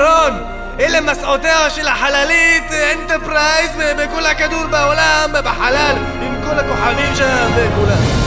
האחרון! אלה מסעותיה של החללית אנטרפרייז בכל הכדור בעולם, בחלל, עם כל הכוכבים שם וכולם.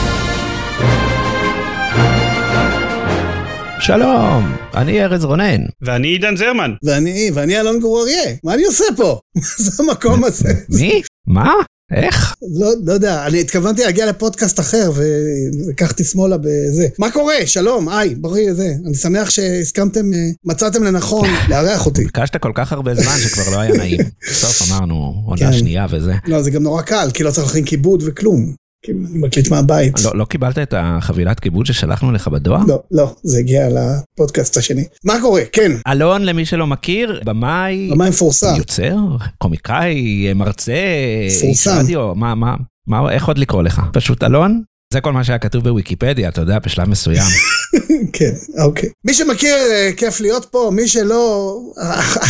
שלום, אני ארז רונן. ואני עידן זרמן. ואני, ואני אלון גור אריה. מה אני עושה פה? מה זה המקום הזה? מי? מה? איך? לא, לא יודע, אני התכוונתי להגיע לפודקאסט אחר ולקחתי שמאלה בזה. מה קורה? שלום, היי, בריא זה. אני שמח שהסכמתם, אה, מצאתם לנכון לארח אותי. ביקשת כל כך הרבה זמן שכבר לא היה נעים. בסוף אמרנו, עונה כן. שנייה וזה. לא, זה גם נורא קל, כי לא צריך להכין כיבוד וכלום. מקליט מהבית. לא, לא קיבלת את החבילת כיבוד ששלחנו לך בדואר? לא, לא, זה הגיע לפודקאסט השני. מה קורה? כן, אלון, למי שלא מכיר, במאי, במה מפורסם? יוצר, קומיקאי, מרצה, איש מפורסם. רדיו, מה, מה, מה, איך עוד לקרוא לך? פשוט אלון? זה כל מה שהיה כתוב בוויקיפדיה, אתה יודע, בשלב מסוים. כן, אוקיי. מי שמכיר, אה, כיף להיות פה, מי שלא,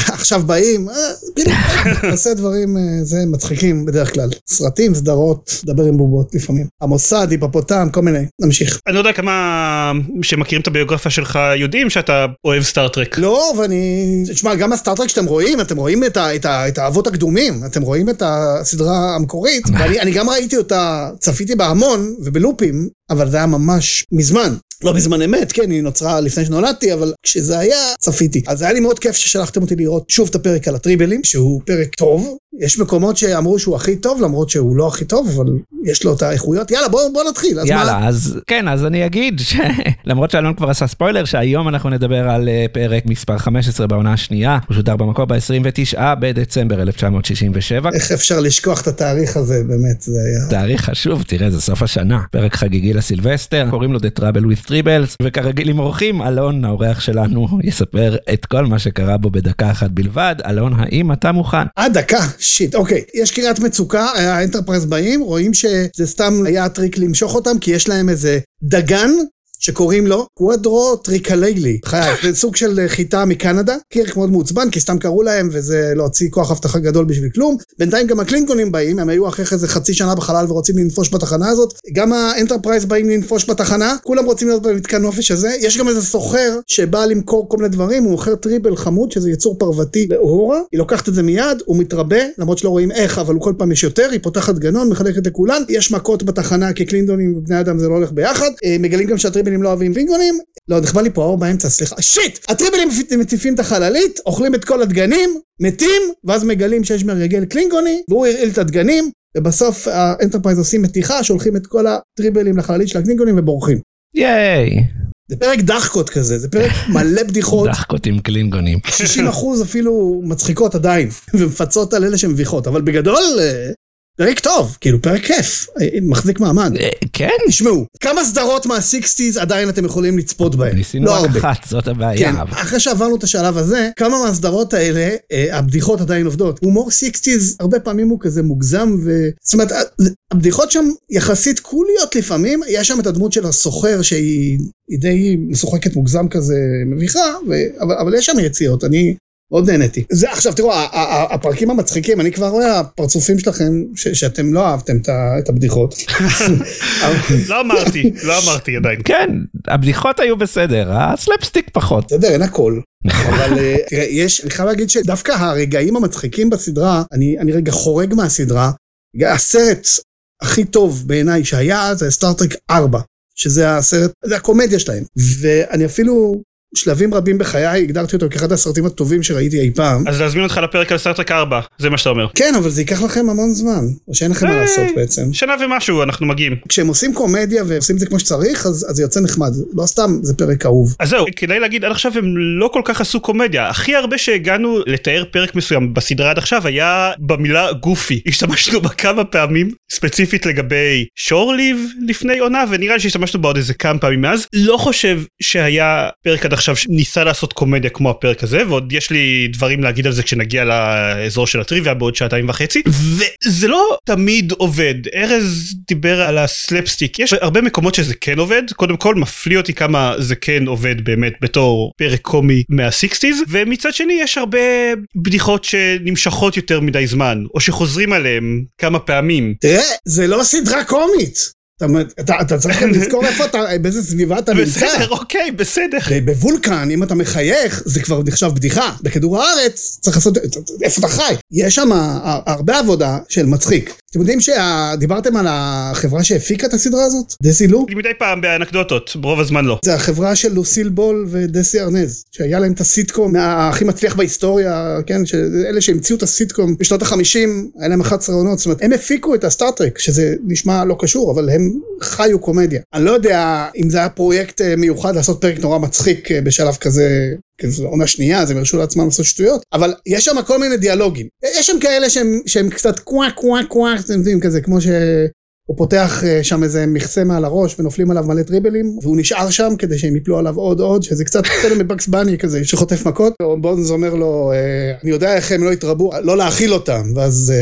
עכשיו באים, אה, עושה דברים, אה, זה מצחיקים בדרך כלל. סרטים, סדרות, דבר עם בובות לפעמים. המוסד, היפופוטם, כל מיני. נמשיך. אני לא יודע כמה שמכירים את הביוגרפיה שלך יודעים שאתה אוהב סטארט-טרק. לא, ואני... תשמע, גם הסטארט-טרק שאתם רואים, אתם רואים את, האבות הקדומים, אתם רואים את הסדרה המקורית, ואני אני גם ראיתי אותה, צפיתי בה המון ובלופים, אבל זה היה ממש מזמן. לא בזמן אמת, כן, היא נוצרה לפני שנולדתי, אבל כשזה היה, צפיתי. אז היה לי מאוד כיף ששלחתם אותי לראות שוב את הפרק על הטריבלים, שהוא פרק טוב. יש מקומות שאמרו שהוא הכי טוב, למרות שהוא לא הכי טוב, אבל יש לו את האיכויות. יאללה, בוא, בוא נתחיל. אז יאללה, מה? אז כן, אז אני אגיד שלמרות שאלון כבר עשה ספוילר, שהיום אנחנו נדבר על אה, פרק מספר 15 בעונה השנייה, הוא שודר במקור ב-29 בדצמבר 1967. איך אפשר לשכוח את התאריך הזה, באמת, זה היה... תאריך חשוב, תראה, זה סוף השנה. פרק חגיגי לסילבסטר, קוראים לו The Trouble with Tribbles, וכרגיל עם אורחים, אלון, האורח שלנו, יספר את כל מה שקרה בו בדקה אחת בלבד. אלון, האם אתה מוכן? אה, דקה, shit, אוקיי. יש קריאת מצוקה, האנטרפרייז באים, רואים שזה סתם היה טריק למשוך אותם, כי יש להם איזה דגן. שקוראים לו quadrotriticale, חיי, זה סוג של חיטה מקנדה, קירק מאוד מעוצבן, כי סתם קראו להם וזה להוציא כוח אבטחה גדול בשביל כלום. בינתיים גם הקלינגונים באים, הם היו אחרי איזה חצי שנה בחלל ורוצים לנפוש בתחנה הזאת. גם האנטרפרייז באים לנפוש בתחנה, כולם רוצים להיות במתקן נופש הזה. יש גם איזה סוחר שבא למכור כל מיני דברים, הוא מוכר טריבל חמוד, שזה יצור פרוותי באורה, היא לוקחת את זה מיד, הוא מתרבה, למרות שלא רואים איך, אבל הוא כל פעם יש יותר, היא פותחת גנון, מחלקת לכולן, יש מכות בתחנה, כי קלינגונים ובני אדם זה לא הולך ביחד. אה, מגלים גם שהטריבלים לא אוהבים קלינגונים, לא, נכבה לי פה האור באמצע, סליחה, shit! הטריבלים מציפים את החללית, אוכלים את כל הדגנים, מתים, ואז מגלים שיש מרגל קלינגוני, והוא הרעיל את הדגנים, ובסוף האנטרפרייז עושים מתיחה, שולחים את כל הטריבלים לחללית של הקלינגונים ובורחים. ייי, זה פרק דחקות כזה, זה פרק מלא בדיחות, דחקות עם קלינגונים. 60 אחוז אפילו מצחיקות עדיין, ומפצות על אלה שמביכות, אבל בגדול, אה, פרק טוב, כאילו פרק כיף, אה, מחזיק מעמד. אה, כן, תשמעו, כמה סדרות מה sixties עדיין אתם יכולים לצפות בהן? ניסינו לא רק. אחת, זאת כן, הבעיה. אבל- אחרי שעברנו את השלב הזה, כמה מהסדרות האלה, אה, הבדיחות עדיין עובדות. הומור sixties, הרבה פעמים הוא כזה מוגזם ו... זאת אומרת, הבדיחות שם יחסית קוליות לפעמים, יש שם את הדמות של הסוחר שהיא היא די משוחקת מוגזם כזה, מביכה, ו... אבל, אבל יש שם יציאות, אני... מאוד נהניתי. זה עכשיו תראו, הפרקים המצחיקים, אני כבר רואה הפרצופים שלכם, ש- שאתם לא אהבתם את הבדיחות. לא אמרתי, לא אמרתי עדיין. כן, הבדיחות היו בסדר, הסלפסטיק פחות. בסדר, אין הכל. אבל אה, תראה, יש, אני חייב להגיד שדווקא הרגעים המצחיקים בסדרה, אני, אני רגע חורג מהסדרה, הסרט הכי טוב בעיניי שהיה זה סטארטרק 4, שזה הסרט, זה הקומדיה שלהם. ואני אפילו, שלבים רבים בחיי, הגדרתי אותו כאחד הסרטים הטובים שראיתי אי פעם. אז להזמין אותך לפרק על סטארט-טרק 4, זה מה שאתה אומר. כן, אבל זה ייקח לכם המון זמן, או שאין לכם מה אה. לעשות בעצם. שנה ומשהו אנחנו מגיעים. כשהם עושים קומדיה ועושים את זה כמו שצריך, אז, זה יוצא נחמד. לא סתם, זה פרק אהוב. אז זהו, כדאי להגיד עד עכשיו הם לא כל כך עשו קומדיה. הכי הרבה שהגענו לתאר פרק מסוים בסדרה עד עכשיו היה במילה גופי. השתמשנו בה כמה פעמים, ספציפית לגבי שור ליב לפני עונה, ונראה לי שהשתמשנו בה עוד איזה כמה פעמים מאז. לא חושב שהיה פרק עד עכשיו שניסה לעשות קומדיה כמו הפרק הזה, ועוד יש לי דברים להגיד על זה כשנגיע לאזור של הטריוויה בעוד שעתיים וחצי, וזה לא תמיד עובד. ארז דיבר על הסלפסטיק, יש הרבה מקומות שזה כן עובד, קודם כל מפליא אותי כמה זה כן עובד באמת בתור פרק קומי מהסיקסטיז, ומצד שני יש הרבה בדיחות שנמשכות יותר מדי זמן, או שחוזרים עליהם כמה פעמים. תראה, זה לא סדרה קומית. אתה, אתה, אתה צריך לזכור איפה אתה, באיזה סביבה אתה נמצא. בסדר, אוקיי, בסדר. בוולקן, אם אתה מחייך, זה כבר נחשב בדיחה. בכדור הארץ, צריך לעשות, איפה אתה חי? יש שם הרבה עבודה של מצחיק. אתם יודעים שדיברתם על החברה שהפיקה את הסדרה הזאת? דסי לו? מדי פעם באנקדוטות, ברוב הזמן לא. זה החברה של לוסיל בול ודסי ארנז, שהיה להם את הסיטקום הכי מצליח בהיסטוריה, כן? אלה שהמציאו את הסיטקום בשנות החמישים, היה להם 11 עונות, זאת אומרת, הם הפיקו את הסטארט-טרק, שזה נשמע לא קשור, אבל הם חיו קומדיה. אני לא יודע אם זה היה פרויקט אה, מיוחד לעשות פרק נורא מצחיק אה, בשלב כזה כאילו זו עונה שנייה, אז הם הרשו לעצמם לעשות שטויות, אבל יש שם כל מיני דיאלוגים. יש שם כאלה שהם, שהם קצת קוואה קוואה קוואה, אתם יודעים, כזה כמו שהוא פותח אה, שם איזה מכסה מעל הראש ונופלים עליו מלא טריבלים, והוא נשאר שם כדי שהם יפלו עליו עוד עוד, שזה קצת קצת מבקס בני כזה, שחוטף מכות, בונז אומר לו, אני יודע איך הם לא התרבו, לא להאכיל אותם, ואז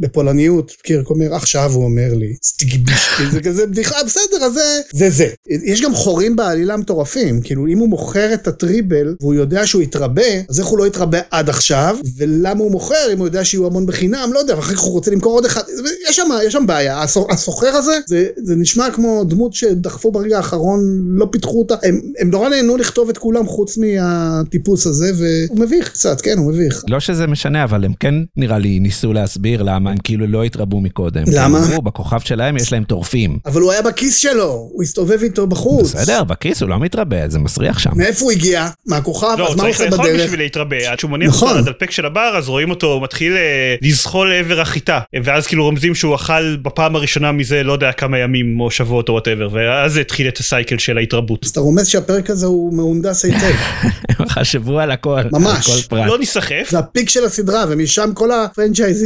בפולניות, קירק אומר, עכשיו הוא אומר לי, סטיגיבישקי, זה כזה בדיחה, בסדר, אז זה, זה זה. יש גם חורים בעלילה מטורפים, כאילו אם הוא מוכר את הטריבל, והוא יודע שהוא יתרבה, אז איך הוא לא יתרבה עד עכשיו, ולמה הוא מוכר אם הוא יודע שיהיו המון בחינם, לא יודע, ואחר כך הוא רוצה למכור עוד אחד, יש שם, יש שם בעיה, הסוחר הזה, זה, זה נשמע כמו דמות שדחפו ברגע האחרון, לא פיתחו אותה, הם, הם נורא נהנו לכתוב את כולם חוץ מהטיפוס הזה, והוא מביך קצת, כן, הוא מביך. לא שזה משנה, אבל הם כן נראה לי ניסו להסביר למה. הם כאילו לא התרבו מקודם. למה? אמרו, בכוכב שלהם יש להם טורפים. אבל הוא היה בכיס שלו, הוא הסתובב איתו בחוץ. בסדר, בכיס הוא לא מתרבה, זה מסריח שם. מאיפה הוא הגיע? מהכוכב? לא, אז מה הוא עושה בדרך? לא, צריך לאכול בשביל להתרבה, עד שהוא מניח נכון. אותו על הדלפק של הבר, אז רואים אותו מתחיל אה, לזחול לעבר החיטה, ואז כאילו רומזים שהוא אכל בפעם הראשונה מזה לא יודע כמה ימים או שבועות או whatever, ואז זה התחיל את ה cycle של ההתרבות. אז אתה רומז שהפרק הזה הוא מהונדס היטב. חשבו על הכל, ממש. על כל פרט. לא ניסחף. זה הפיק של הסדרה, ומשם כל הפרנצ'ייז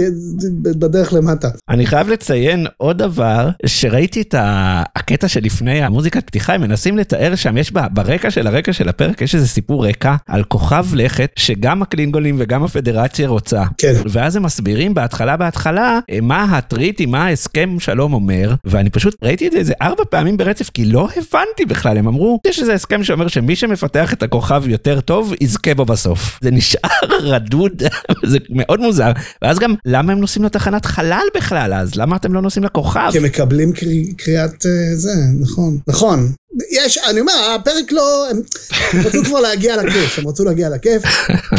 בדרך למטה. אני חייב לציין עוד דבר, שראיתי את הקטע שלפני המוזיקת פתיחה, הם מנסים לתאר שם, יש ברקע של הרקע של הפרק, יש איזה סיפור רקע על כוכב לכת, שגם הקלינגולים וגם הפדרציה רוצה. כן. ואז הם מסבירים בהתחלה בהתחלה, מה הטריטי, מה ההסכם שלום אומר, ואני פשוט ראיתי את זה איזה ארבע פעמים ברצף, כי לא הבנתי בכלל, הם אמרו, יש איזה הסכם שאומר שמי שמפתח את הכוכב יותר טוב, יזכה בו בסוף. זה נשאר רדוד, זה מאוד מוזר. ואז גם, למה הם נוסעים לתחנת חלל בכלל אז? למה אתם לא נוסעים לכוכב? כי מקבלים קריאת אה, זה, נכון. נכון. יש, אני אומר, הפרק לא, הם רצו כבר להגיע לכיף, הם רצו להגיע לכיף.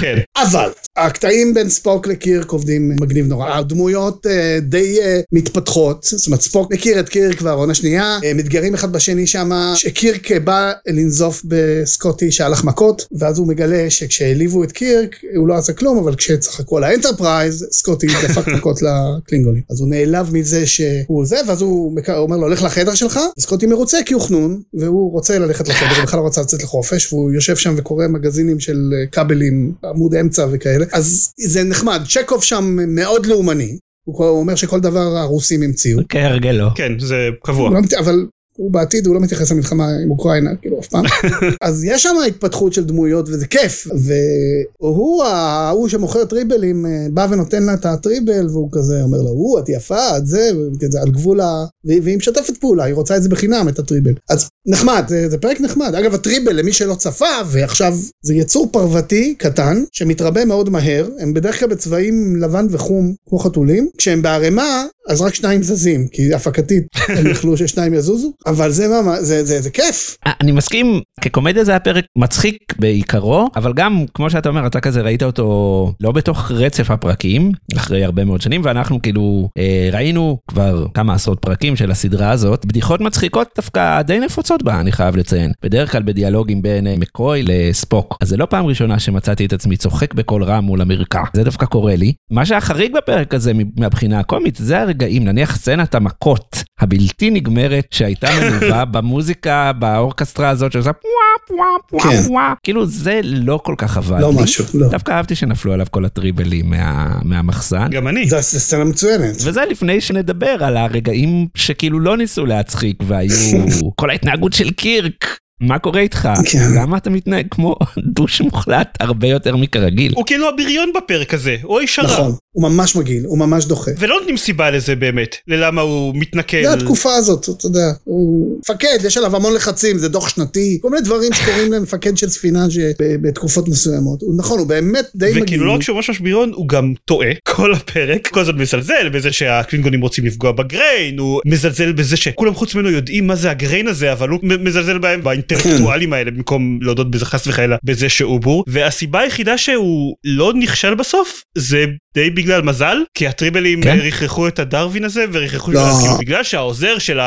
כן. אבל, הקטעים בין ספוק לקירק עובדים מגניב נורא. הדמויות אה, די אה, מתפתחות, זאת אומרת, ספוק מכיר את קירק כבר עונה שנייה, אה, מתגרים אחד בשני שם, שקירק בא לנזוף בסקוטי שהלך מכות, ואז הוא מגלה שכשהעליבו את קירק, הוא לא עשה כלום, אבל כשצחקו על האנטרפרייז, סקוטי דפק מכות לקלינגונים. אז הוא נעלב מזה שהוא זה, ואז הוא אומר לו, לך לחדר שלך, וסקוטי מרוצה כי הוא חנון, והוא רוצה ללכת לחדר, הוא בכלל לא רוצה לצאת לחופש, והוא יושב שם וקורא מגזינים של אה, כבלים, עמוד אמצע וכאלה. אז זה נחמד, צ'קוב שם מאוד לאומני. הוא אומר שכל דבר הרוסים המציאו. כהרגלו. כן, זה קבוע. לא אבל הוא בעתיד, הוא לא מתייחס למלחמה עם אוקראינה, כאילו, אף פעם. אז יש שם התפתחות של דמויות, וזה כיף. והוא, ההוא שמוכר טריבלים, אה, בא ונותן לה את הטריבל, והוא כזה אומר לה, הוא, את יפה, את זה, וכזה, על גבול ה... והיא משתפת פעולה, היא רוצה את זה בחינם, את הטריבל. אז נחמד, זה, זה פרק נחמד. אגב, הטריבל, למי שלא צפה, ועכשיו, זה יצור פרוותי קטן, שמתרבה מאוד מהר, הם בדרך כלל בצבעים לבן וחום, כמו חתולים. כשהם בערימה, אז רק שניים זזים, כי הפקתית הם יכלו ששניים יזוזו, אבל זה מה, זה, זה, זה כיף. אני מסכים, כקומדיה זה היה פרק מצחיק בעיקרו, אבל גם, כמו שאתה אומר, אתה כזה ראית אותו לא בתוך רצף הפרקים, אחרי הרבה מאוד שנים, ואנחנו כאילו אה, ראינו כבר כמה עשרות פרקים של הסדרה הזאת, בדיחות מצחיקות דווקא די נפוצות בה, אני חייב לציין. בדרך כלל בדיאלוגים בין אה, מקוי לספוק. אז זה לא פעם ראשונה שמצאתי את עצמי צוחק בקול רם מול המרקע, זה דווקא קורה לי. מה שהחריג בפרק הזה מהבחינה הקומית, זה הרגעים, נניח סצנת המכות הבלתי נגמרת שהייתה מלווה במוזיקה, באורקסטרה הזאת שעושה פוואה פוואה פוואה כן. פוואה, כאילו זה לא כל כך עבד לא לי. משהו, לא. דווקא אהבתי שנפלו עליו כל הטריבלים מה, מהמחסן. גם אני. זה זה סצנה מצוינת. וזה לפני שנדבר על הרגעים שכאילו לא ניסו להצחיק והיו כל ההתנהגות של קירק מה קורה איתך? כן. למה אתה מתנהג כמו דוש מוחלט הרבה יותר מכרגיל? הוא כאילו הבריון בפרק הזה, הוא איש הרע. נכון, הוא ממש מגעיל, הוא ממש דוחה. ולא נותנים סיבה לזה באמת, ללמה הוא מתנכל. זה התקופה הזאת, אתה יודע, הוא מפקד, יש עליו המון לחצים, זה דוח שנתי, כל מיני דברים שקורים למפקד של ספינה בתקופות מסוימות. הוא נכון, הוא באמת די מגעיל. וכאילו לא רק שהוא ממש ממש בריון, הוא גם טועה כל הפרק, כל הזמן מזלזל בזה שהקלינגונים רוצים לפגוע בגריין, הוא מזלזל בזה שכולם חוץ ממנו יודעים מה זה הגריין הזה, אבל הוא מזלזל בהם באינטלקטואלים האלה במקום להודות בזה חס וחלילה בזה שהוא בור. והסיבה היחידה שהוא לא נכשל בסוף זה די בגלל מזל, כי הטריבלים כן. ריחכו את הדרווין הזה וריחכו, לא. כאילו בגלל שהעוזר של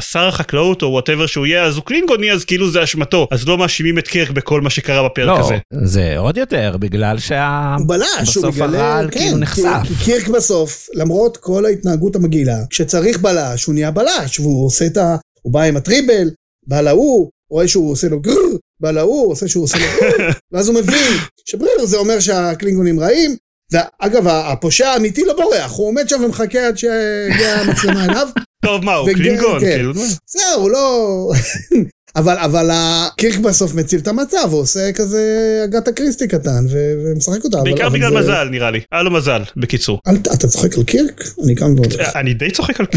שר החקלאות או whatever שהוא יהיה אז הוא קלינגוני אז כאילו זה אשמתו, אז לא מאשימים את קירק בכל מה שקרה בפרק לא, הזה. זה עוד יותר, בגלל שה... הוא בלש, הוא בסוף מגלה, הרעל כן, כאילו נחשף. כי- כי קירק בסוף, למרות כל ההתנהגות המגעילה, כשצריך בלש, הוא נהיה בלש, והוא עושה את ה... הוא בא עם הטריבל, בא להוא, רואה שהוא עושה לו גרר, בא להוא, עושה שהוא עושה לו גרר, ואז הוא מבין שברר זה אומר שהקלינגונים רעים, ואגב, הפושע האמיתי לא בורח, הוא עומד שם ומחכה עד שהגיעה המצלמה אליו, טוב מה הוא קלינגון כן. כאילו. זהו, לא... אבל, אבל קירק בסוף מציל את המצב, הוא עושה כזה אגתה קריסטי קטן ו- ומשחק אותה. בעיקר אבל בגלל זה- מזל נראה לי, היה לו מזל בקיצור. אל, אתה צוחק על קירק? אני קם ועוד. אני די צוחק על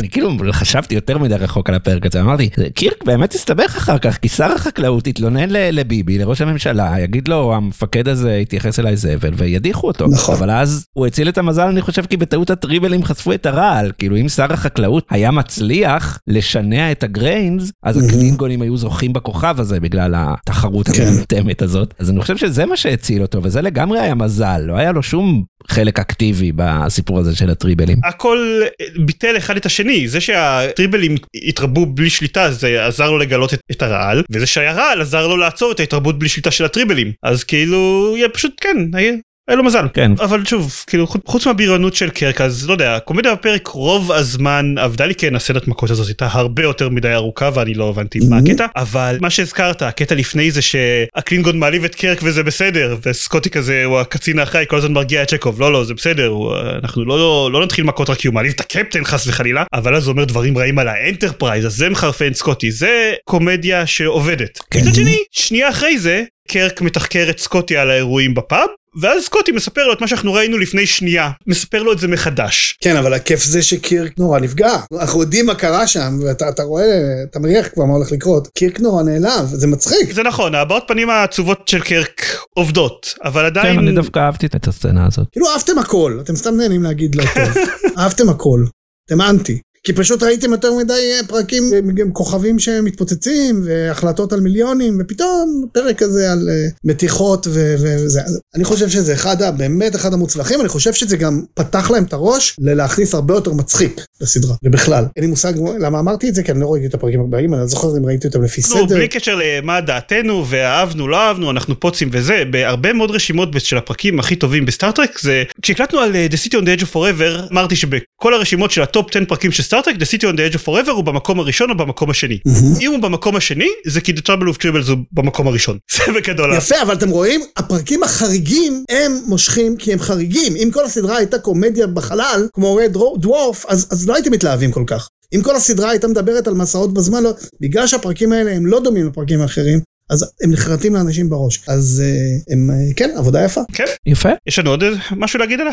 אני כאילו חשבתי יותר מדי רחוק על הפרק הזה, אמרתי, קירק באמת הסתבך אחר כך, כי שר החקלאות התלונן ל- לביבי, לראש הממשלה, יגיד לו, המפקד הזה התייחס אליי זבל, וידיחו אותו. נכון. אבל אז הוא הציל את המזל, אני חושב, כי בטעות הטריבלים חשפו את הרעל. כאילו, אם שר החקלאות היה מצליח לשנע את הגריינס, אז מהמם. הקלינגונים היו זוכים בכוכב הזה בגלל התחרות כן. המטומטמת הזאת. אז אני חושב שזה מה שהציל אותו, וזה לגמרי היה מזל, לא היה לו שום חלק אקטיבי בסיפור הזה של הטריבלים. הכל ביטל אחד את השני זה שהטריבלים התרבו בלי שליטה זה עזר לו לגלות את, את הרעל וזה שהיה רעל עזר לו לעצור את ההתרבות בלי שליטה של הטריבלים אז כאילו פשוט כן היה. היה לו מזל. כן. אבל שוב, כאילו, חוץ- מהבריונות של קרק, אז לא יודע, הקומדיה בפרק רוב הזמן עבדה לי כן, הסצנת מכות הזאת הייתה הרבה יותר מדי ארוכה ואני לא הבנתי מה Mhm. הקטע, אבל מה שהזכרת, הקטע לפני זה שהקלינגון מעליב את קרק וזה בסדר, וסקוטי כזה הוא הקצין האחראי כל הזמן מרגיע את צ'קוב, לא לא זה בסדר, הוא, אנחנו לא, לא נתחיל מכות רק כי הוא מעליב את הקפטן חס וחלילה, אבל אז הוא אומר דברים רעים על האנטרפרייז, אז זה מחרפן סקוטי, זה קומדיה שעובדת. כן. מצד שני, שנייה אחרי זה, קירק מתחקר את סקוטי על האירועים בפאב, ואז סקוטי מספר לו את מה שאנחנו ראינו לפני שנייה, מספר לו את זה מחדש. כן, אבל הכיף זה שקירק נורא נפגע. אנחנו יודעים מה קרה שם, ואתה אתה רואה, אתה מריח כבר מה הולך לקרות. קירק נורא נעלב, זה מצחיק. זה נכון, הבעות פנים העצובות של קירק עובדות, אבל כן, עדיין... אני דווקא אהבתי את הסצנה הזאת. כאילו אהבתם הכל, אתם סתם נהנים להגיד לא טוב. אהבתם הכל. אתם אנטי. כי פשוט ראיתם יותר מדי אה, פרקים עם כוכבים שמתפוצצים והחלטות על מיליונים ופתאום פרק כזה על אה, מתיחות וזה. אני חושב שזה אחד, ה- באמת אחד המוצלחים, אני חושב שזה גם פתח להם את הראש ללהכניס הרבה יותר מצחיק לסדרה, ובכלל. אין לי מושג למה אמרתי את זה, כי אני לא ראיתי את הפרקים הבאים, אני לא זוכר אם ראיתי אותם לפי נו, סדר. בלי קשר למה דעתנו ואהבנו לא אהבנו אנחנו פוצים וזה בהרבה מאוד רשימות של הפרקים הכי טובים בסטארטרק זה כשהקלטנו על אה, The City on the Edge of Forever אמרתי שבכל הרשימות של ה top 10 פרקים של סטארטרק The City on the Edge of Forever הוא במקום הראשון או במקום השני. אם הוא במקום השני זה כי The Trouble of Tribbles הוא במקום הראשון זה בגדול. יפה, אבל אתם רואים, הפרקים החריגים הם מושכים כי הם חריגים. אם כל הסדרה הייתה קומדיה בחלל, כמו רד דוורף, אז, אז לא הייתם מתלהבים כל כך. אם כל הסדרה הייתה מדברת על מסעות בזמן, לא, בגלל שהפרקים האלה הם לא דומים לפרקים האחרים, אז הם נחרטים לאנשים בראש. אז אה, הם, אה, כן, עבודה יפה. כן יפה. יש לנו עוד משהו להגיד עליו?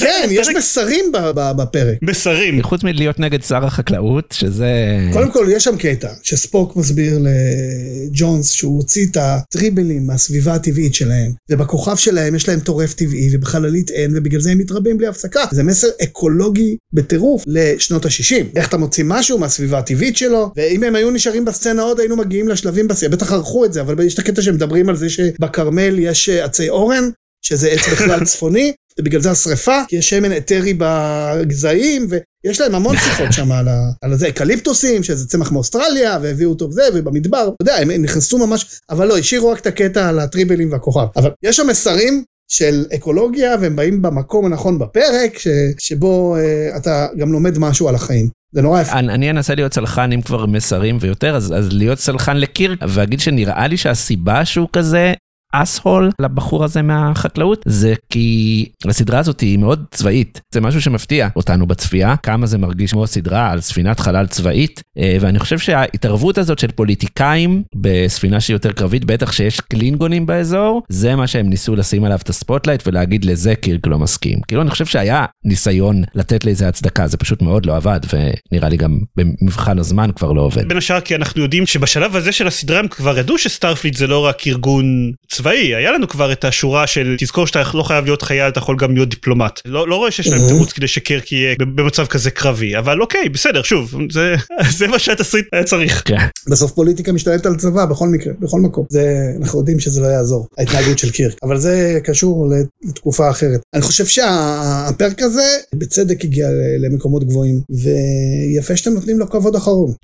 כן, יש מסרים ב- ב- בפרק. מסרים. חוץ מלהיות נגד שר החקלאות, שזה... קודם כל, יש שם קטע שספוק מסביר לג'ונס שהוא הוציא את הטריבלים מהסביבה הטבעית שלהם, ובכוכב שלהם יש להם טורף טבעי, ובחללית אין, ובגלל זה הם מתרבים בלי הפסקה. זה מסר אקולוגי בטירוף לשנות ה-60. איך אתה מוציא משהו מהסביבה הטבעית שלו, ואם הם היו נשארים בסצנה עוד, היינו מגיעים לשלבים בסביבה, בטח ערכו את זה, אבל יש את הקטע שמדברים על זה שבכרמל יש אה, עצי אורן, שזה עץ בכלל צפוני, ובגלל זה השריפה, כי יש שמן אתרי בגזעים, ויש להם המון שיחות שם על, ה, על זה, אקליפטוסים, שזה צמח מאוסטרליה, והביאו אותו וזה, ובמדבר, אתה יודע, הם נכנסו ממש, אבל לא, השאירו רק את הקטע על הטריבלים והכוכב. אבל יש שם מסרים של אקולוגיה, והם באים במקום הנכון בפרק, ש, שבו אה, אתה גם לומד משהו על החיים. זה נורא יפה. אני, אני אנסה להיות סלחן אם כבר מסרים ויותר, אז, אז להיות סלחן לקירק, ואגיד שנראה לי שהסיבה שהוא כזה, asshole לבחור הזה מהחקלאות? זה כי הסדרה הזאת היא מאוד צבאית. זה משהו שמפתיע אותנו בצפייה כמה זה מרגיש כמו סדרה על ספינת חלל צבאית אה, ואני חושב שההתערבות הזאת של פוליטיקאים בספינה שהיא יותר קרבית בטח שיש קלינגונים באזור זה מה שהם ניסו לשים עליו את ה spotlight ולהגיד לזה קירק לא מסכים. כאילו אני חושב שהיה ניסיון לתת לזה הצדקה זה פשוט מאוד לא עבד ונראה לי גם במבחן הזמן כבר לא עובד. בין השאר כי אנחנו יודעים שבשלב הזה של הסדרה הם כבר ידעו שסטארפליט זה לא רק ארגון צבאי היה לנו כבר את השורה של תזכור שאתה לא חייב להיות חייל אתה יכול גם להיות דיפלומט לא, לא רואה שיש להם תירוץ כדי שקרק יהיה במצב כזה קרבי אבל אוקיי בסדר שוב זה זה מה שהתסריט היה צריך. כן. בסוף פוליטיקה משתלטת על צבא בכל מקרה בכל מקום זה אנחנו יודעים שזה לא יעזור ההתנהגות של קירק אבל זה קשור לתקופה אחרת אני חושב שהפרק הזה בצדק הגיע למקומות גבוהים ויפה שאתם נותנים לו כבוד אחרון.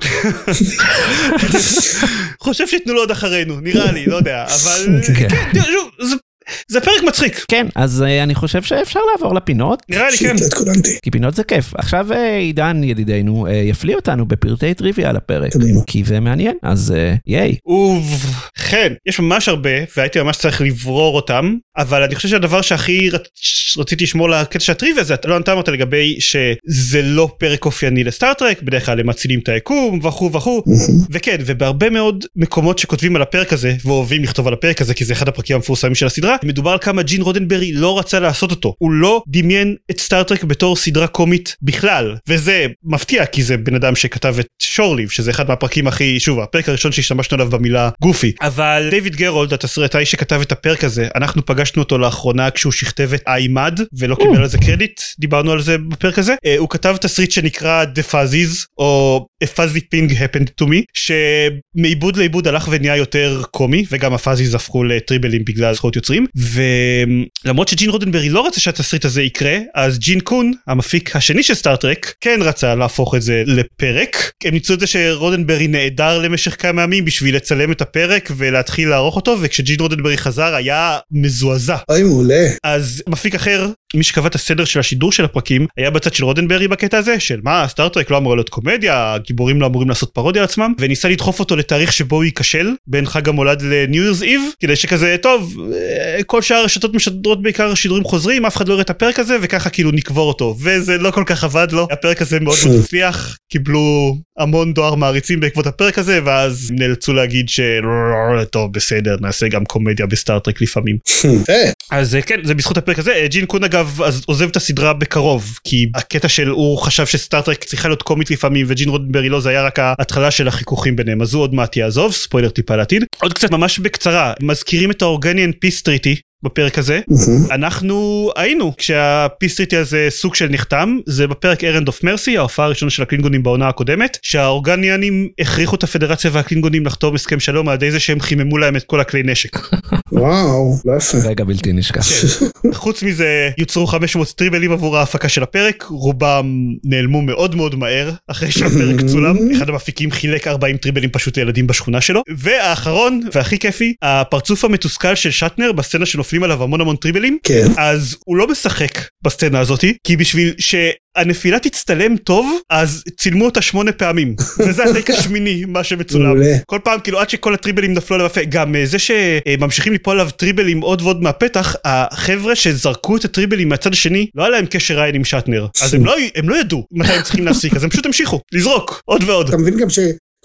חושב שייתנו לו עוד אחרינו נראה לי לא יודע אבל כן. כן, שוב, זה- פרק מצחיק כן אז אה, אני חושב שאפשר לעבור לפינות נראה לי כן. התכוננתי. כי פינות זה כיף עכשיו אה, עידן ידידנו אה, יפליא אותנו בפרטי טריוויה על הפרק קדימה. כי זה מעניין אז ייי. ובכן יש ממש הרבה והייתי ממש צריך לברור אותם אבל אני חושב שהדבר שהכי רצ... רציתי לשמור לקטע של הטריוויה זה אתה לא נתן אותה לגבי שזה לא פרק אופייני לסטארט-טרק בדרך כלל הם מצילים את היקום וכו' וכו' וכן ובהרבה מאוד מקומות שכותבים על הפרק הזה ואוהבים לכתוב על הפרק הזה כי זה אחד הפרקים המפורסמים של הסדרה מדובר על כמה ג'ין רודנברי לא רצה לעשות אותו. הוא לא דמיין את סטארט-טרק בתור סדרה קומית בכלל. וזה מפתיע כי זה בן אדם שכתב את Shore Leave שזה אחד מהפרקים הכי שוב הפרק הראשון שהשתמשנו עליו במילה goofy. אבל דיוויד גרולד התסריטאי שכתב את הפרק הזה אנחנו פגשנו אותו לאחרונה כשהוא שכתב את I, Mudd ולא קיבל על זה קרדיט דיברנו על זה בפרק הזה. אה, הוא כתב תסריט שנקרא The Fuzzies או A Fuzzy Thing Happened to Me שמעיבוד לעיבוד הלך ונהיה יותר קומי וגם ה fuzzies הפכו לטריבלים בגלל זכויות יוצרים. ולמרות שג'ין רודנברי לא רצה שהתסריט הזה יקרה אז ג'ין קון המפיק השני של סטארטרק כן רצה להפוך את זה לפרק. הם ניצלו את זה שרודנברי נעדר למשך כמה ימים בשביל לצלם את הפרק ולהתחיל לערוך אותו וכשג'ין רודנברי חזר היה מזועזע. אוי מעולה. אז מפיק אחר מי שקבע את הסדר של השידור של הפרקים היה בצד של רודנברי בקטע הזה של מה סטארטרק לא אמורה להיות קומדיה הגיבורים לא אמורים לעשות פרודיה על עצמם וניסה לדחוף אותו לתאריך שבו הוא ייכשל בין חג המולד ל New Year's Eve כדי שכזה טוב אה, כל שאר הרשתות משדרות בעיקר שידורים חוזרים אף אחד לא יראה את הפרק הזה וככה כאילו נקבור אותו וזה לא כל כך עבד לו הפרק הזה מאוד מאוד הצליח קיבלו המון דואר מעריצים בעקבות הפרק הזה ואז נאלצו להגיד שטוב בסדר נעשה גם קומדיה בסטארטרק לפעמים. אז אה, כן זה בזכות הפרק הזה. אה, ג'ין קון אגב עוזב את הסדרה בקרוב כי הקטע של הוא חשב שסטארטרק צריכה להיות קומית לפעמים וג'ין רודנברי לא זה היה רק ההתחלה של החיכוכים ביניהם. אז הוא עוד מעט יעזוב ספוילר טיפה לעתיד. עוד קצת ממש בקצרה מזכירים את ה Organian Peace Treaty בפרק הזה אנחנו היינו כשה Peace Treaty הזה סוג של נחתם זה בפרק Errand of Mercy ההופעה הראשונה של הקלינגונים בעונה הקודמת שהאורגניאנים הכריחו את הפדרציה והקלינגונים לחתום הסכם שלום על ידי זה שהם חיממו להם את כל הכלי נשק. וואו, לא יפה. רגע בלתי נשכח. חוץ מזה יוצרו 500 טריבלים עבור ההפקה של הפרק רובם נעלמו מאוד מאוד מהר אחרי שהפרק צולם אחד המפיקים חילק 40 טריבלים פשוט לילדים בשכונה שלו והאחרון והכי כיפי הפרצוף המתוסכל של שטנר בסצנה שנופלים עליו המון המון טריבלים כן. אז הוא לא משחק בסצנה הזאתי כי בשביל שהנפילה תצטלם טוב אז צילמו אותה שמונה פעמים. וזה הטייק השמיני מה שמצולם. כל פעם כאילו עד שכל הטריבלים נפלו עליו יפה גם אה, זה שממשיכים ליפול עליו טריבלים עוד ועוד מהפתח החבר'ה שזרקו את הטריבלים מהצד השני לא היה להם קשר עין עם שטנר. אז הם לא הם לא ידעו מתי הם צריכים להפסיק אז הם פשוט המשיכו לזרוק עוד ועוד. אתה מבין גם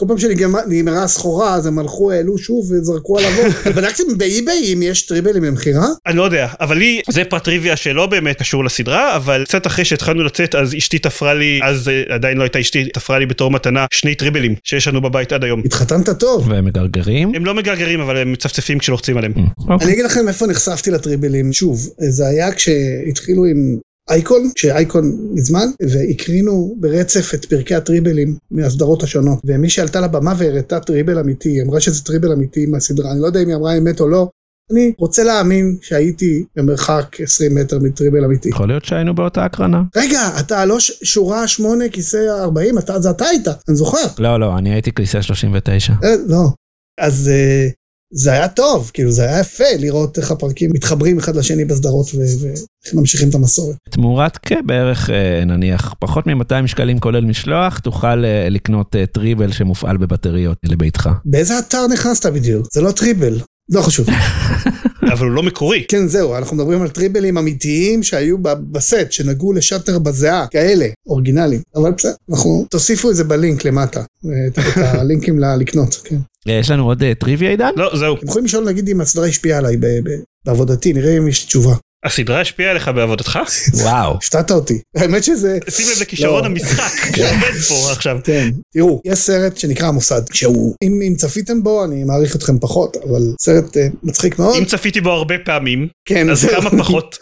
שכל פעם שנגמרה הסחורה אז הם הלכו העלו שוב וזרקו עליו. בדקתם באי-ביי אם יש טריבלים למכירה? אני לא יודע אבל לי זה פרט טריוויה שלא באמת קשור לסדרה אבל קצת אחרי שהתחלנו לצאת אז אשתי תפרה לי אז אה, עדיין לא הייתה אשתי תפרה לי בתור מתנה שני טריבלים שיש לנו בבית עד היום. התחתנת טוב. והם מגרגרים. הם לא מגרגרים אבל הם מצפצפים כשלוחצים עליהם. אוקיי. אני אגיד לכם איפה נחשפתי לטריבלים. שוב, זה היה כשהתחילו עם אייקון, שאייקון מזמן, והקרינו ברצף את פרקי הטריבלים מהסדרות השונות. ומי שעלתה לבמה והראתה טריבל אמיתי, היא אמרה שזה טריבל אמיתי מהסדרה, אני לא יודע אם היא אמרה אמת או לא. אני רוצה להאמין שהייתי במרחק 20 מטר מטריבל אמיתי. יכול להיות שהיינו באותה הקרנה. רגע, אתה לא ש- שורה 8 כיסא 40, אתה, זה אתה היית, אני זוכר. לא לא אני הייתי כיסא 39. אה, לא. אז אה, זה היה טוב, כאילו זה היה יפה לראות איך הפרקים מתחברים אחד לשני בסדרות ואיך ממשיכים את המסורת. תמורת כבערך אה, נניח פחות מ-200 שקלים כולל משלוח תוכל אה, לקנות אה, טריבל שמופעל בבטריות לביתך. באיזה אתר נכנסת בדיוק? זה לא טריבל. לא חשוב. אבל הוא לא מקורי. כן, זהו, אנחנו מדברים על טריבלים אמיתיים שהיו בסט, שנגעו לשאטר בזיעה, כאלה, אורגינליים. אבל בסדר, אנחנו, תוסיפו את זה בלינק למטה, את את הלינקים לקנות, כן. אה, יש לנו עוד אה, טריוויה עידן? לא, זהו. אתם יכולים לשאול, נגיד, אם הסדרה השפיעה עליי בעבודתי, נראה אם יש תשובה. הסדרה השפיעה עליך בעבודתך? וואו. הפתעת אותי. האמת שזה... שים לב לכישרון לא. המשחק שעובד פה עכשיו. כן, תראו, יש סרט שנקרא המוסד, שהוא, אם, צפיתם בו, אני מעריך אתכם פחות, אבל סרט uh, מצחיק מאוד. אם צפיתי בו הרבה פעמים, כן, אז. כמה פחות.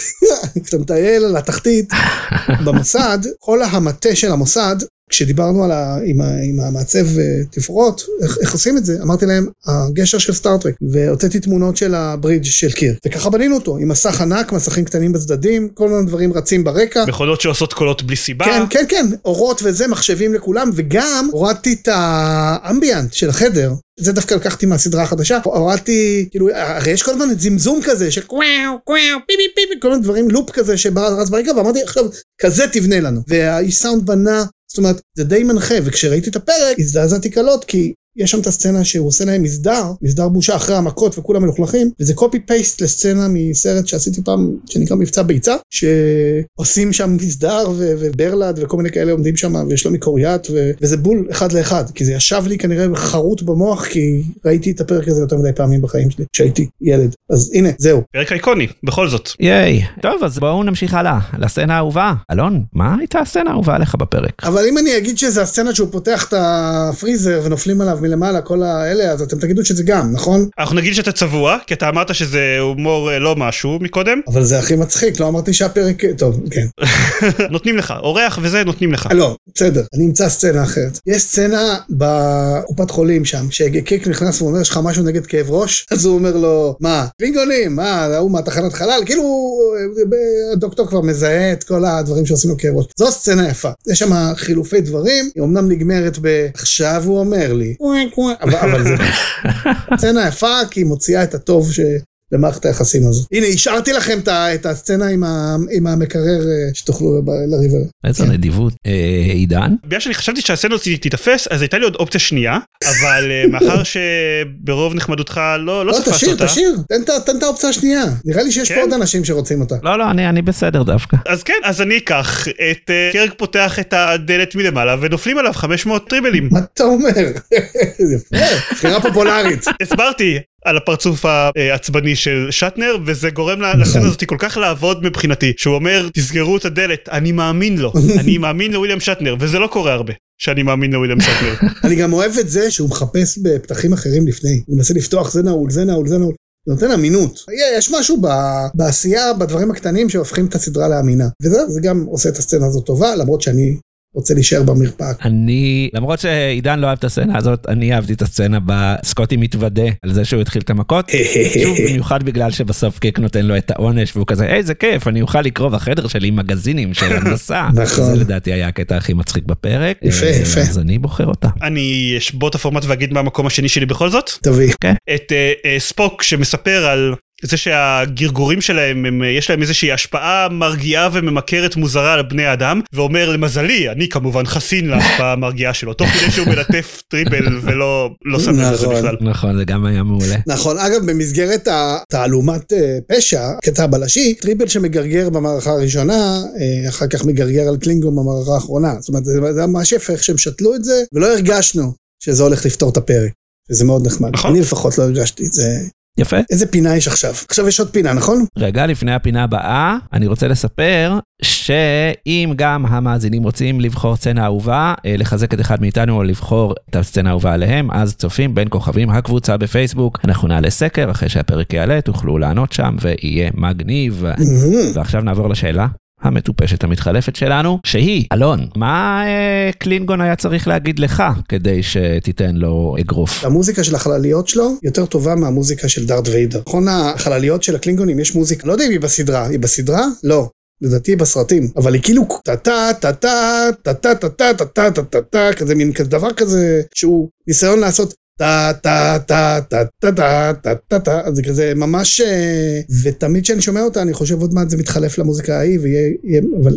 כשאתה מטייל על התחתית, במוסד, כל המטה של המוסד, כשדיברנו על ה, עם, ה, עם המעצב אה, תפאורות, איך, איך עושים את זה? אמרתי להם, הגשר של סטארטרק, והוצאתי תמונות של הברידג' של קיר, וככה בנינו אותו, עם מסך ענק, מסכים קטנים בצדדים, כל מיני דברים רצים ברקע. מכונות שעושות קולות בלי סיבה. כן, כן, כן, אורות וזה, מחשבים לכולם, וגם הורדתי את האמביאנט של החדר. זה דווקא לקחתי מהסדרה החדשה, הורדתי, כאילו, הרי יש כל הזמן זמזום כזה, של קוואו, קוואו, פיפי פיפי, כל מיני דברים, לופ כזה שרץ ברקע, ואמרתי, עכשיו, כזה תבנה לנו. והאיש סאונד בנה, זאת אומרת, זה די מנחה, וכשראיתי את הפרק, הזדעזעתי קלות, כי יש שם את הסצנה שהוא עושה להם מסדר, מסדר בושה אחרי המכות וכולם מלוכלכים, וזה קופי פייסט לסצנה מסרט שעשיתי פעם, שנקרא מבצע ביצה, שעושים שם מסדר ו- וברלד וכל מיני כאלה עומדים שם, ושלומי קוריאט, ו- וזה בול אחד לאחד, כי זה ישב לי כנראה חרוט במוח, כי ראיתי את הפרק הזה יותר מדי פעמים בחיים שלי, כשהייתי ילד. אז הנה, זהו. פרק איקוני, בכל זאת. ייי. טוב, אז בואו נמשיך הלאה, לסצנה האהובה. אלון, מה הייתה הסצנה האהובה עליך בפרק? אבל אם אני אגיד שזה הסצנה שהוא פותח את הפריזר ונופלים עליו מלמעלה, כל האלה, אז אתם תגידו שזה גם, נכון? אנחנו נגיד שאתה צבוע, כי אתה אמרת שזה הומור אה, לא משהו מקודם. אבל זה הכי מצחיק, לא אמרתי שהפרק... טוב, כן. נותנים לך, אורח וזה נותנים לך. לא, בסדר, אני אמצא סצנה אחרת. יש סצנה בקופת חולים שם, שקיק נכנס ואומר, יש לך משהו נגד כאב ראש? אז הוא אומר לו, מה, קלינגונים, מה, ההוא מהתחנת חלל? כאילו, הדוקטור כבר מזהה את כל הדברים שעושים לו כאב ראש. זו סצנה יפה. יש שם חילופי דברים, היא אמנם נגמרת ב... עכשיו הוא אומר לי, אבל, אבל זה סצנה יפה, כי היא מוציאה את הטוב ש... במערכת היחסים הזאת. הנה, השארתי לכם את הסצנה עם המקרר אה, שתוכלו לריב עליה. איזו כן. נדיבות. אה, עידן? בגלל שאני חשבתי שהסצנה הזאת תיתפס, אז הייתה לי עוד אופציה שנייה, אבל אה, מאחר שברוב נחמדותך לא לא לא, תפסת תשאיר, אותה, תשאיר, תן את האופציה השנייה. נראה לי שיש כן? פה עוד אנשים שרוצים אותה. לא, לא, אני אני בסדר דווקא. אז כן, אז אני אקח את קרק פותח את הדלת מלמעלה ונופלים עליו 500 טריבלים. מה אתה אומר? יפה, בחירה פופולרית. הסברתי על הפרצוף העצבני של שטנר וזה גורם לה- נכון. לסצנה הזאת כל כך לעבוד מבחינתי שהוא אומר תסגרו את הדלת אני מאמין לו אני מאמין לוויליאם שטנר וזה לא קורה הרבה שאני מאמין לוויליאם שטנר אני גם אוהב את זה שהוא מחפש בפתחים אחרים לפני. הוא מנסה לפתוח זה נעול, זה נעול, זה נעול. זה נותן אמינות. יש משהו ב- בעשייה, בדברים הקטנים שהופכים את הסדרה לאמינה. וזהו, זה גם עושה את הסצנה הזאת טובה, למרות שאני רוצה להישאר במרפאה. אני, למרות שעידן לא אהב את הסצנה הזאת, אני אהבתי את הסצנה בה סקוטי מתוודה על זה שהוא התחיל את המכות. שוב, במיוחד בגלל שבסוף קיק נותן לו את העונש והוא כזה, איזה כיף, אני אוכל לקרוא בחדר שלי מגזינים של המסע. נכון. זה לדעתי היה הקטע הכי מצחיק בפרק. יפה, אה, יפה. אז אני בוחר אותה. אני אשבור את הפורמט ואגיד מה המקום השני שלי בכל זאת תביא. את אה, אה, ספוק שמספר על זה שהגרגורים שלהם הם, יש להם איזושהי השפעה מרגיעה וממכרת מוזרה על בני אדם ואומר למזלי אני כמובן חסין להשפעה המרגיעה שלו תוך כדי שהוא מלטף טריבל ולא לא שם לב לזה נכון. בכלל. נכון, זה גם היה מעולה. נכון, אגב, במסגרת התעלומת אה, פשע, קטע הבלשי, טריבל שמגרגר במערכה הראשונה, אה, אחר כך מגרגר על קלינגון במערכה האחרונה. זאת אומרת, זה זה ממש יפה איך שהם שתלו את זה, ולא הרגשנו שזה הולך לפתור את הפרק. וזה מאוד נחמד. נכון. אני לפחות לא הרגשתי את זה. יפה. איזה פינה יש עכשיו? עכשיו יש עוד פינה, נכון? רגע לפני הפינה הבאה, אני רוצה לספר שאם גם המאזינים רוצים לבחור סצנה אהובה, אה, לחזק את אחד מאיתנו או לבחור את הסצנה האהובה עליהם, אז צופים בין כוכבים הקבוצה בפייסבוק. אנחנו נעלה סקר, אחרי שהפרק יעלה תוכלו לענות שם ויהיה מגניב. ועכשיו נעבור לשאלה. המטופשת המתחלפת שלנו, שהיא, אלון, מה אה, קלינגון היה צריך להגיד לך כדי שתיתן לו אגרוף? המוזיקה של החלליות שלו יותר טובה מהמוזיקה של דארט ויידר. נכון, החלליות של הקלינגונים יש מוזיקה, לא יודע אם היא בסדרה, היא בסדרה? לא. לדעתי בסרטים, אבל היא כאילו טה-טה, טה-טה, טה-טה, טה-טה, טה-טה, טה-טה, כזה מין כזה דבר כזה, שהוא ניסיון לעשות טה-טה-טה-טה-טה-טה-טה-טה, אז זה כזה ממש... אה, ותמיד כשאני שומע אותה, אני חושב עוד מעט זה מתחלף למוזיקה ההיא, ויהיה... יהיה- אבל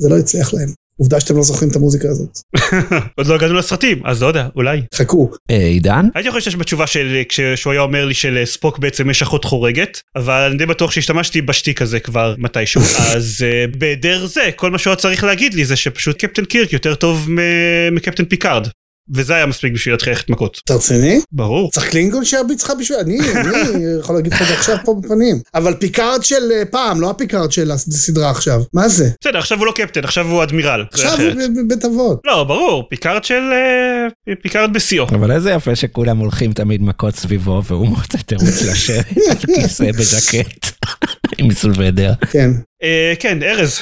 זה לא יצליח להם. עובדה שאתם לא זוכרים את המוזיקה הזאת. עוד לא הגענו לסרטים, אז לא יודע, אולי. חכו. אה, עידן? הייתי חושב שיש בתשובה של, כשהוא היה אומר לי שלספוק בעצם יש אחות חורגת, אבל אני די בטוח שהשתמשתי בשטיק הזה כבר מתישהו, אז uh, בהיעדר זה, כל מה שהוא היה צריך להגיד לי זה שפשוט קפטן קירק יותר טוב מ- מקפטן פיקארד. וזה היה מספיק בשביל להתחיל ללכת מכות. אתה רציני? ברור. צריך קלינגון שירביץ לך בשביל... אני, אני יכול להגיד לך את זה עכשיו פה בפנים. אבל פיקארד של אה, פעם, לא הפיקארד של הסדרה עכשיו. מה זה? בסדר, עכשיו הוא לא קפטן, עכשיו הוא אדמירל. עכשיו. הוא ב- בבית אבות. לא, ברור, פיקארד של... אה, פיקארד בשיאו. אבל איזה יפה שכולם הולכים תמיד מכות סביבו והוא מוצא תירוץ לשבת על כיסא בז'קט עם סולוודר. כן. אה, כן, ארז,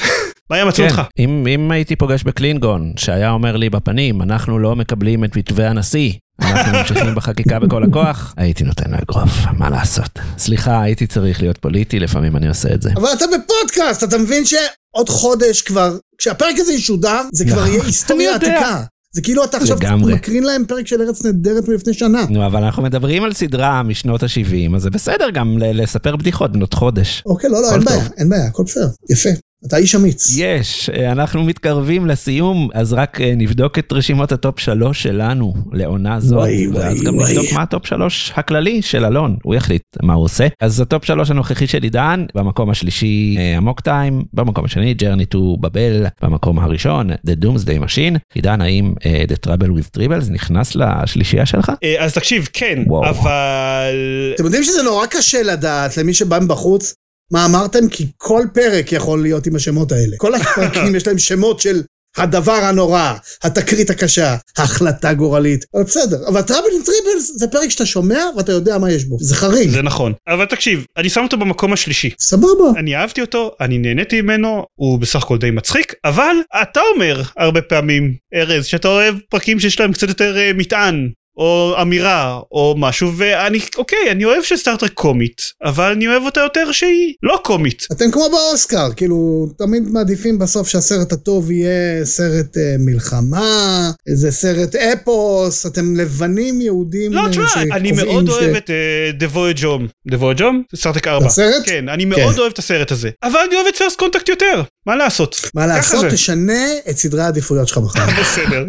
מה ימצאו כן, אותך? אם, אם הייתי פוגש בקלינגון שהיה אומר לי בפנים אנחנו לא מקבלים את מתווה הנשיא אנחנו ממשיכים בחקיקה בכל הכוח הייתי נותן לו אגרוף מה לעשות סליחה הייתי צריך להיות פוליטי לפעמים אני עושה את זה. אבל אתה בפודקאסט, אתה מבין שעוד חודש כבר, כשהפרק הזה ישודר, זה כבר נכון, יהיה היסטוריה. עתיקה. זה כאילו אתה עכשיו לגמרי. מקרין להם פרק של ארץ נהדרת מלפני שנה. נו אבל אנחנו מדברים על סדרה משנות ה-70 אז זה בסדר גם לספר בדיחות בנות חודש. אוקיי, לא, לא, אין טוב. בעיה, אין בעיה, הכל בסדר. יפה. אתה איש אמיץ. יש, אה, אנחנו מתקרבים לסיום, אז רק אה, נבדוק את רשימות ה top שלוש שלנו לעונה זאת, וואי, ואז וואי, גם וואי. נבדוק מה ה top שלוש הכללי של אלון, הוא יחליט מה הוא עושה. אז ה top שלוש הנוכחי של עידן, במקום השלישי Amok Time, במקום השני Journey to Babel, במקום הראשון The Doomsday Machine. עידן, האם אה, The Trouble with Tribbles נכנס לשלישייה שלך? אה, אז תקשיב, כן, וואו. אבל... אתם יודעים שזה נורא קשה לדעת למי שבא מבחוץ מה אמרתם? כי כל פרק יכול להיות עם השמות האלה. כל הפרקים יש להם שמות של הדבר הנורא, התקרית הקשה, החלטה גורלית. אבל בסדר, אבל Trouble עם Tribbles זה פרק שאתה שומע ואתה יודע מה יש בו. זה חריג. זה נכון. אבל תקשיב, אני שם אותו במקום השלישי. סבבה. אני אהבתי אותו, אני נהניתי ממנו, הוא בסך הכל די מצחיק, אבל אתה אומר הרבה פעמים, ארז, שאתה אוהב פרקים שיש להם קצת יותר אה, מטען. או אמירה או משהו ואני אוקיי אני אוהב שסטארטרק קומית אבל אני אוהב אותה יותר שהיא לא קומית אתם כמו באוסקר, כאילו, תמיד מעדיפים בסוף שהסרט הטוב יהיה סרט אה, מלחמה, איזה סרט אפוס, אתם לבנים יהודים. לא אה, תשמע אני מאוד ש- אוהב את אה, The Voyage Home The Voyage Home? סטארטרק 4 הסרט? כן אני מאוד אוהב את הסרט הזה אבל אני אוהב את First Contact יותר מה לעשות מה לעשות? זה. תשנה את סדרי העדיפויות שלך בחיים. בסדר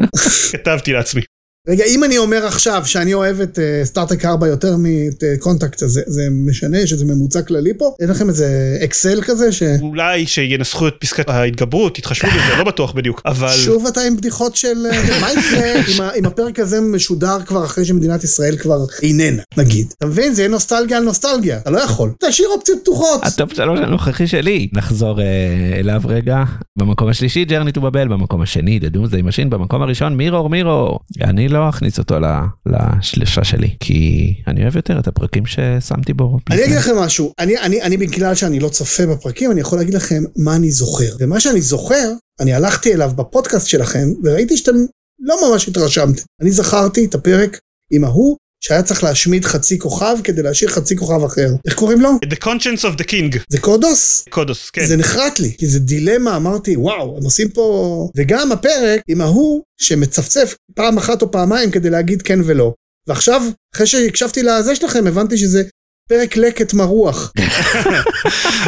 כתבתי לעצמי רגע, אם אני אומר עכשיו שאני אוהב את אה, סטארטרק 4 יותר מאת אה, Contact, אז זה- זה משנה? יש איזה ממוצע כללי פה? אין לכם איזה אקסל כזה ש... אולי שינסחו את פסקת ההתגברות תתחשבו בזה לא בטוח בדיוק אבל שוב אתה עם בדיחות של... אה, מה יקרה אם הפרק הזה משודר כבר אחרי שמדינת ישראל כבר איננה, נגיד? אתה מבין? זה יהיה נוסטלגיה על נוסטלגיה. אתה לא יכול. תשאיר אופציות פתוחות. ה top שלוש הנוכחי שלי. נחזור אה, אליו רגע. במקום השלישי ג'רני טו בבל, במקום השני The Doomsday Machine, במקום הראשון מירור מירור. אני לא אכניס אותו ל- לשלישה שלי, כי אני אוהב יותר את הפרקים ששמתי בו. אני. אגיד לכם משהו, אני, אני, אני בגלל שאני לא צופה בפרקים, אני יכול להגיד לכם מה אני זוכר. ומה שאני זוכר, אני הלכתי אליו בפודקאסט שלכם, וראיתי שאתם לא ממש התרשמתם. אני זכרתי את הפרק עם ההוא, שהיה צריך להשמיד חצי כוכב כדי להשאיר חצי כוכב אחר. איך קוראים לו? The Conscience of the King זה קודוס? קודוס כן זה נחרט לי, כי זה דילמה, אמרתי, וואו, הם עושים פה... וגם הפרק עם ההוא שמצפצף פעם אחת או פעמיים כדי להגיד כן ולא. ועכשיו, אחרי שהקשבתי לזה שלכם, הבנתי שזה פרק לקט מרוח.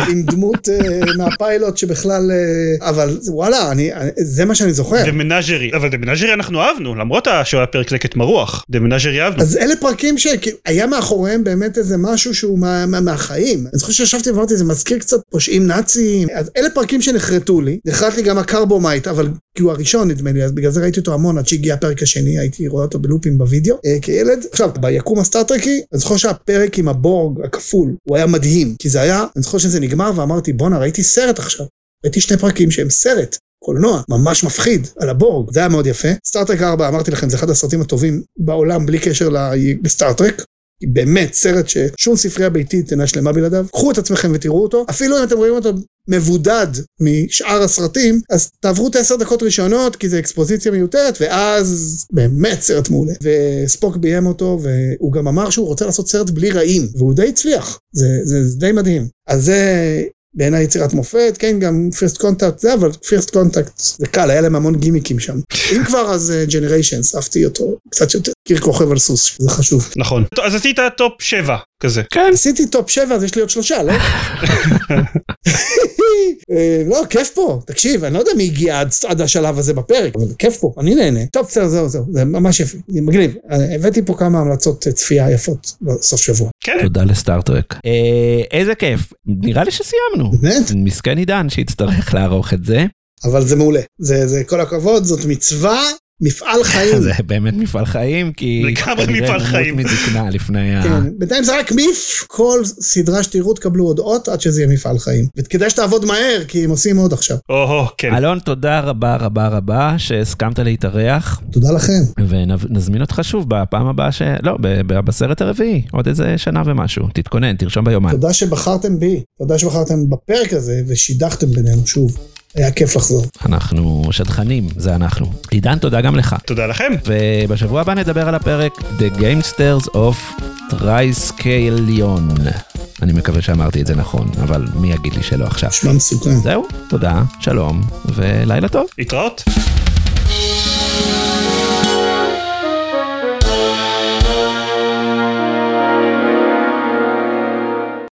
עם דמות אה, מהפיילוט שבכלל... אה, אבל וואלה, אני, אני- זה מה שאני זוכר. The Menagerie אבל The Menagerie אנחנו אהבנו למרות שהוא היה פרק לקט מרוח The Menagerie אהבנו אז אלה פרקים שהיה מאחוריהם באמת איזה משהו שהוא מה, מה, מהחיים. אני זוכר שישבתי ואמרתי, זה מזכיר קצת פושעים נאצים. אז אלה פרקים שנחרטו לי. נחרט לי גם ה Corbomite, אבל כי הוא הראשון נדמה לי, אז בגלל זה ראיתי אותו המון עד שהגיע הפרק השני, הייתי רואה אותו בלופים בווידאו אה, כילד. עכשיו, ביקום הסטארטרקי, אני זוכר שהפרק עם הבורג הכפול, הוא היה מדהים. כי זה היה, אני זוכר שזה נגמר ואמרתי, בואנה, ראיתי סרט עכשיו. ראיתי שני פרקים שהם סרט. קולנוע, ממש מפחיד, על הבורג, זה היה מאוד יפה. סטארטרק 4, אמרתי לכם, זה אחד הסרטים הטובים בעולם, בלי קשר לסטארטרק. באמת סרט ששום ספרייה ביתית אינה שלמה בלעדיו. קחו את עצמכם ותראו אותו. אפילו אם אתם רואים אותו מבודד משאר הסרטים, אז תעברו את העשר דקות ראשונות, כי זה אקספוזיציה מיותרת, ואז באמת סרט מעולה. וספוק ביים אותו, והוא גם אמר שהוא רוצה לעשות סרט בלי רעים, והוא די הצליח. זה, זה, זה די מדהים. אז זה בעיניי יצירת מופת, כן, גם First Contact זה, אבל First Contact זה קל, היה להם המון גימיקים שם. אם כבר, אז Generations, אהבתי אותו קצת יותר. קירק רוכב על סוס, זה חשוב. נכון אז עשית top 7 כזה. כן. עשיתי top 7 אז יש לי עוד שלושה, לא? אה, לא, כיף פה, תקשיב, אני לא יודע מי הגיע עד, עד השלב הזה בפרק, אבל כיף פה, אני נהנה. טוב, בסדר, זהו, זהו, זה ממש יפה, מגניב. אה, הבאתי פה כמה המלצות אה, צפייה יפות בסוף שבוע. כן. תודה ל Star Trek. אה, איזה כיף. נראה לי שסיימנו. באמת? מסכן עידן שיצטרך לערוך את זה. אבל זה מעולה. זה, זה כל הכבוד, זאת מצווה, מפעל חיים. זה באמת מפעל חיים כי לגמרי כנראה מפעל חיים. מזקנה לפני ה... כן, בינתיים זה רק מיף, כל סדרה שתראו תקבלו עוד אות עד שזה יהיה מפעל חיים. וכדאי שתעבוד מהר, כי הם עושים עוד עכשיו. או-הו, כן. אלון תודה רבה רבה רבה שהסכמת להתארח תודה לכם. ונזמין אותך שוב בפעם הבאה ש... לא, בסרט הרביעי עוד איזה שנה ומשהו תתכונן תרשום ביומן. תודה שבחרתם בי, תודה שבחרתם בפרק הזה ושידכתם בינינו שוב. היה כיף לחזור. אנחנו שדכנים זה אנחנו. עידן תודה גם לך. תודה לכם. ובשבוע הבא נדבר על הפרק The Gamesters of Triskelion. אני מקווה שאמרתי את זה נכון, אבל מי יגיד לי שלא עכשיו. נשמע מסוכן. זהו, תודה, שלום, ולילה טוב. להתראות.